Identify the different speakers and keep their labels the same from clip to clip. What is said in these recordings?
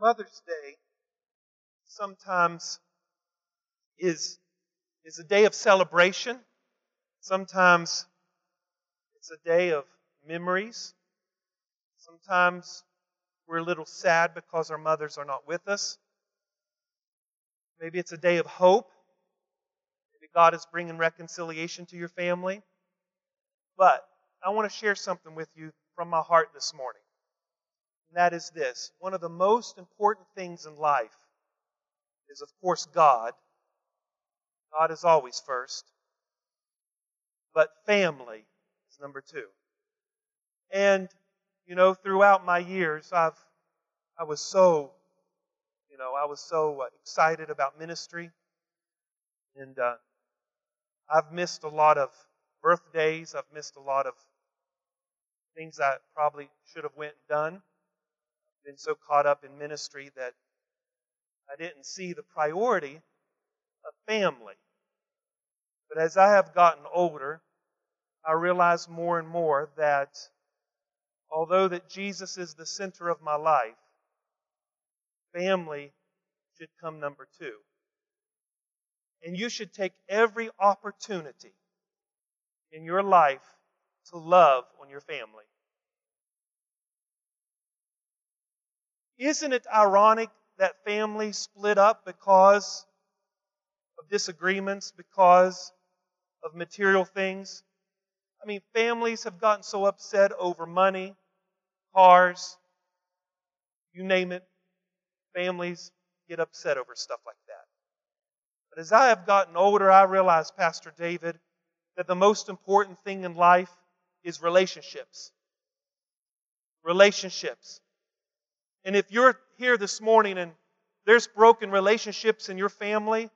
Speaker 1: Mother's Day sometimes is, is a day of celebration. Sometimes it's a day of memories. Sometimes we're a little sad because our mothers are not with us. Maybe it's a day of hope. Maybe God is bringing reconciliation to your family. But I want to share something with you from my heart this morning. And that is this one of the most important things in life is, of course, God. God is always first. But family is number two. And, you know, throughout my years, I've, I was so, you know, I was so uh, excited about ministry. And uh, I've missed a lot of birthdays. I've missed a lot of things I probably should have went and done. Been so caught up in ministry that I didn't see the priority of family. But as I have gotten older, I realize more and more that although that Jesus is the center of my life, family should come number two. And you should take every opportunity in your life to love on your family. Isn't it ironic that families split up because of disagreements, because of material things? I mean, families have gotten so upset over money, cars, you name it. Families get upset over stuff like that. But as I have gotten older, I realize, Pastor David, that the most important thing in life is relationships. Relationships. And if you're here this morning and there's broken relationships in your family,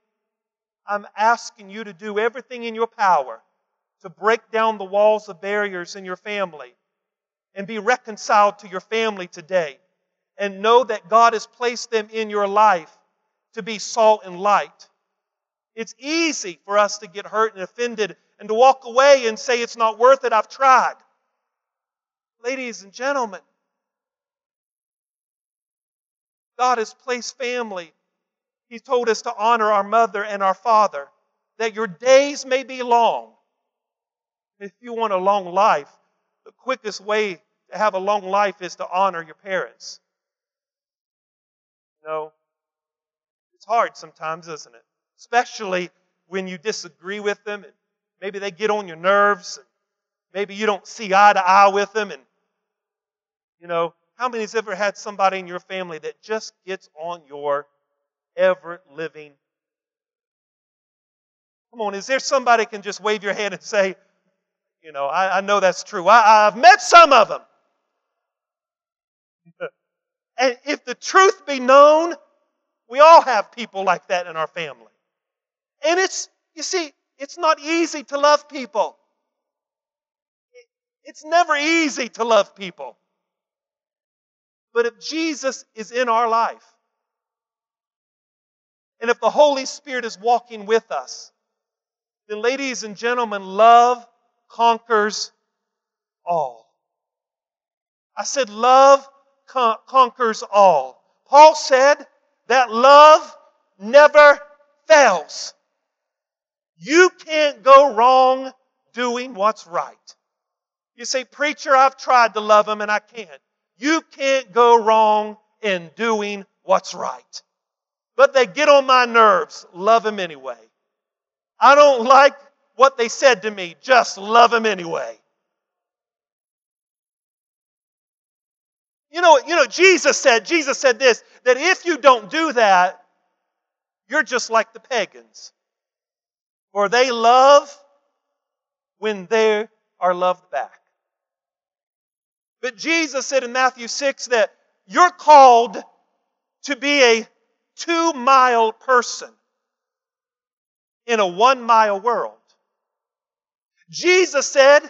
Speaker 1: I'm asking you to do everything in your power to break down the walls of barriers in your family and be reconciled to your family today. And know that God has placed them in your life to be salt and light. It's easy for us to get hurt and offended and to walk away and say, It's not worth it, I've tried. Ladies and gentlemen, God has placed family. He told us to honor our mother and our father, that your days may be long. If you want a long life, the quickest way to have a long life is to honor your parents. You know, it's hard sometimes, isn't it? Especially when you disagree with them and maybe they get on your nerves. and Maybe you don't see eye to eye with them and you know, how many has ever had somebody in your family that just gets on your ever living? Come on, is there somebody can just wave your hand and say, you know, I, I know that's true. I, I've met some of them. and if the truth be known, we all have people like that in our family. And it's, you see, it's not easy to love people. It's never easy to love people. But if Jesus is in our life, and if the Holy Spirit is walking with us, then, ladies and gentlemen, love conquers all. I said, love con- conquers all. Paul said that love never fails. You can't go wrong doing what's right. You say, Preacher, I've tried to love him and I can't. You can't go wrong in doing what's right. But they get on my nerves. Love them anyway. I don't like what they said to me. Just love them anyway. You know, you know, Jesus said, Jesus said this, that if you don't do that, you're just like the pagans. For they love when they are loved back. But Jesus said in Matthew 6 that you're called to be a two mile person in a one mile world. Jesus said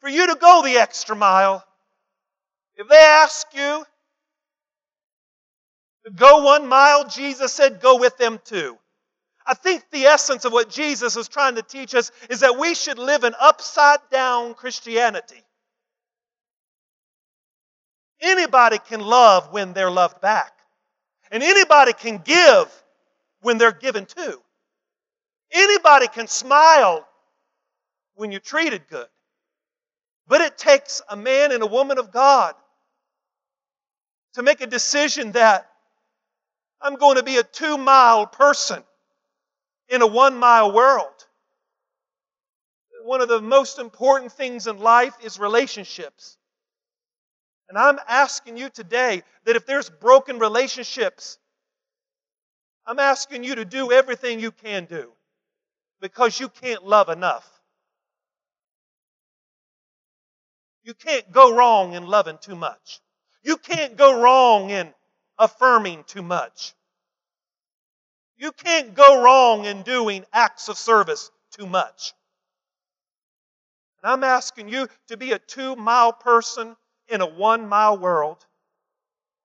Speaker 1: for you to go the extra mile, if they ask you to go one mile, Jesus said go with them too. I think the essence of what Jesus is trying to teach us is that we should live an upside down Christianity. Anybody can love when they're loved back. And anybody can give when they're given to. Anybody can smile when you're treated good. But it takes a man and a woman of God to make a decision that I'm going to be a two mile person in a one mile world. One of the most important things in life is relationships. And I'm asking you today that if there's broken relationships, I'm asking you to do everything you can do because you can't love enough. You can't go wrong in loving too much. You can't go wrong in affirming too much. You can't go wrong in doing acts of service too much. And I'm asking you to be a two mile person in a one mile world.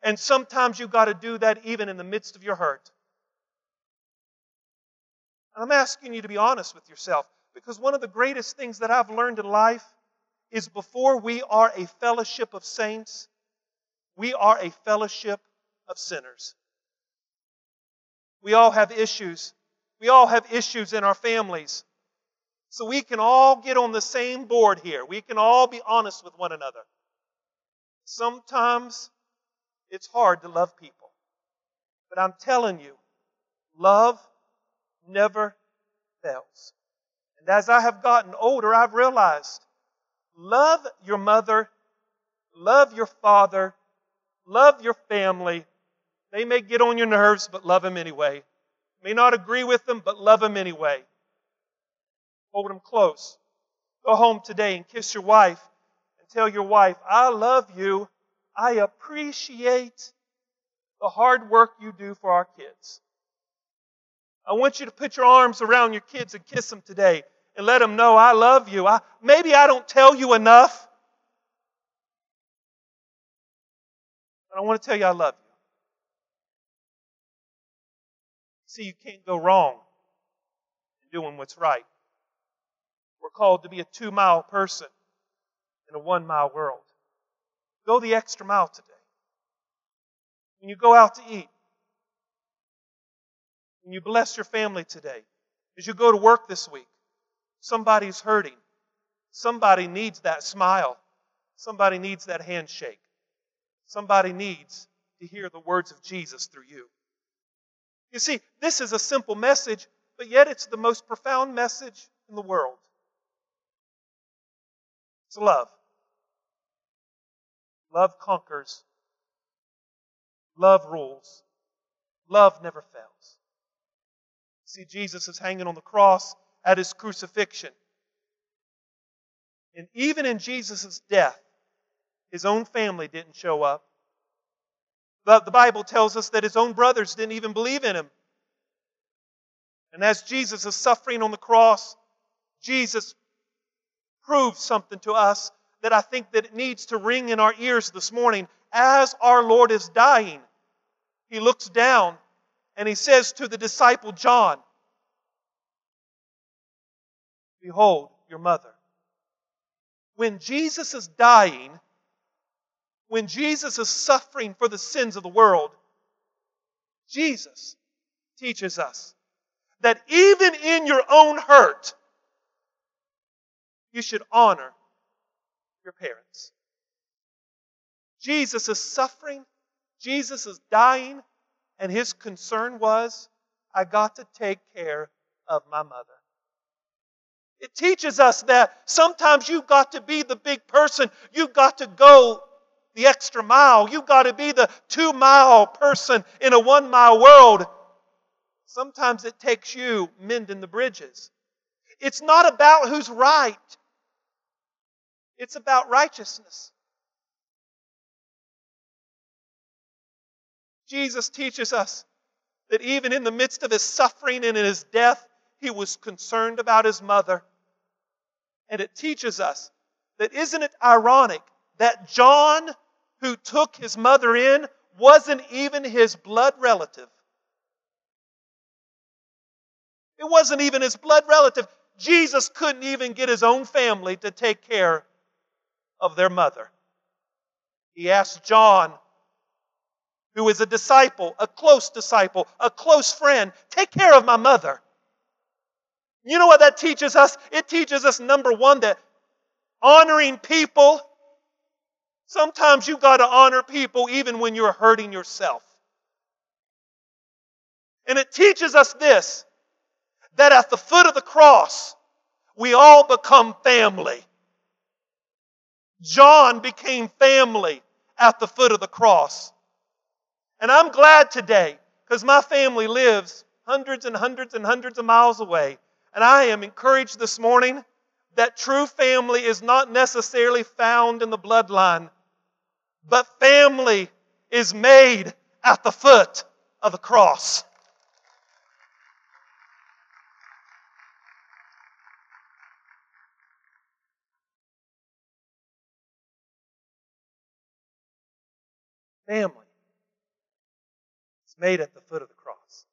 Speaker 1: And sometimes you've got to do that even in the midst of your hurt. I'm asking you to be honest with yourself because one of the greatest things that I've learned in life is before we are a fellowship of saints, we are a fellowship of sinners. We all have issues. We all have issues in our families. So we can all get on the same board here. We can all be honest with one another. Sometimes it's hard to love people. But I'm telling you, love never fails. And as I have gotten older, I've realized love your mother, love your father, love your family. They may get on your nerves, but love them anyway. May not agree with them, but love them anyway. Hold them close. Go home today and kiss your wife tell your wife, I love you. I appreciate the hard work you do for our kids. I want you to put your arms around your kids and kiss them today and let them know I love you. I, maybe I don't tell you enough, but I want to tell you I love you. See, you can't go wrong in doing what's right. We're called to be a two mile person in a one mile world. Go the extra mile today. When you go out to eat, when you bless your family today, as you go to work this week, somebody's hurting. Somebody needs that smile. Somebody needs that handshake. Somebody needs to hear the words of Jesus through you. You see, this is a simple message, but yet it's the most profound message in the world. It's love. Love conquers. Love rules. Love never fails. See, Jesus is hanging on the cross at his crucifixion. And even in Jesus' death, his own family didn't show up. But the Bible tells us that his own brothers didn't even believe in him. And as Jesus is suffering on the cross, Jesus proves something to us that I think that it needs to ring in our ears this morning. As our Lord is dying, he looks down and he says to the disciple John, Behold your mother. When Jesus is dying, when Jesus is suffering for the sins of the world, Jesus teaches us that even in your own hurt, you should honor your parents. Jesus is suffering, Jesus is dying, and his concern was, I got to take care of my mother. It teaches us that sometimes you've got to be the big person. You've got to go the extra mile. You've got to be the two mile person in a one mile world. Sometimes it takes you mending the bridges. It's not about who's right. It's about righteousness. Jesus teaches us that even in the midst of his suffering and in his death, he was concerned about his mother. And it teaches us that isn't it ironic that John, who took his mother in, wasn't even his blood relative? It wasn't even his blood relative. Jesus couldn't even get his own family to take care of their mother. He asked John who is a disciple, a close disciple, a close friend. Take care of my mother. You know what that teaches us? It teaches us, number one, that honoring people, sometimes you got to honor people even when you're hurting yourself. And it teaches us this that at the foot of the cross, we all become family. John became family at the foot of the cross. And I'm glad today because my family lives hundreds and hundreds and hundreds of miles away. And I am encouraged this morning that true family is not necessarily found in the bloodline, but family is made at the foot of the cross. Family is made at the foot of the cross.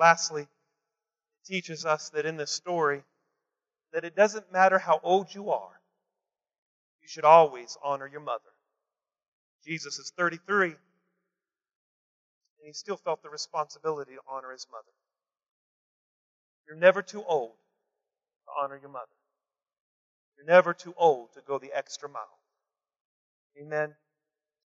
Speaker 1: Lastly, it teaches us that in this story, that it doesn't matter how old you are, you should always honor your mother. Jesus is 33, and he still felt the responsibility to honor his mother. You're never too old to honor your mother. You're never too old to go the extra mile. Amen.